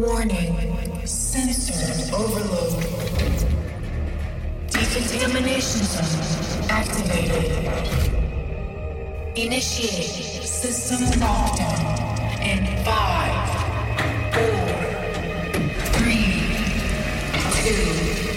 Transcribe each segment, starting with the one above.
Warning. Sensor overload. Decontamination zone activated. Initiate system lockdown in five, four, three, two,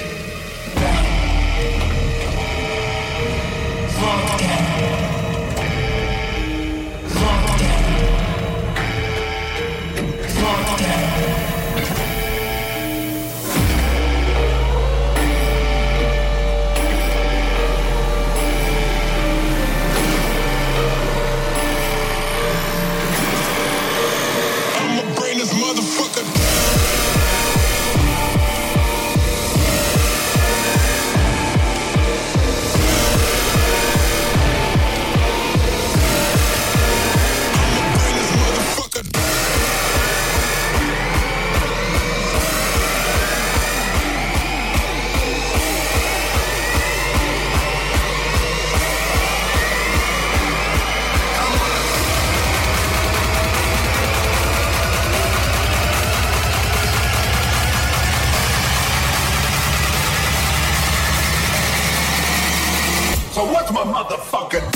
my motherfucking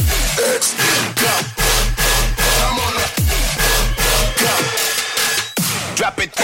ex. I'm on a drop it.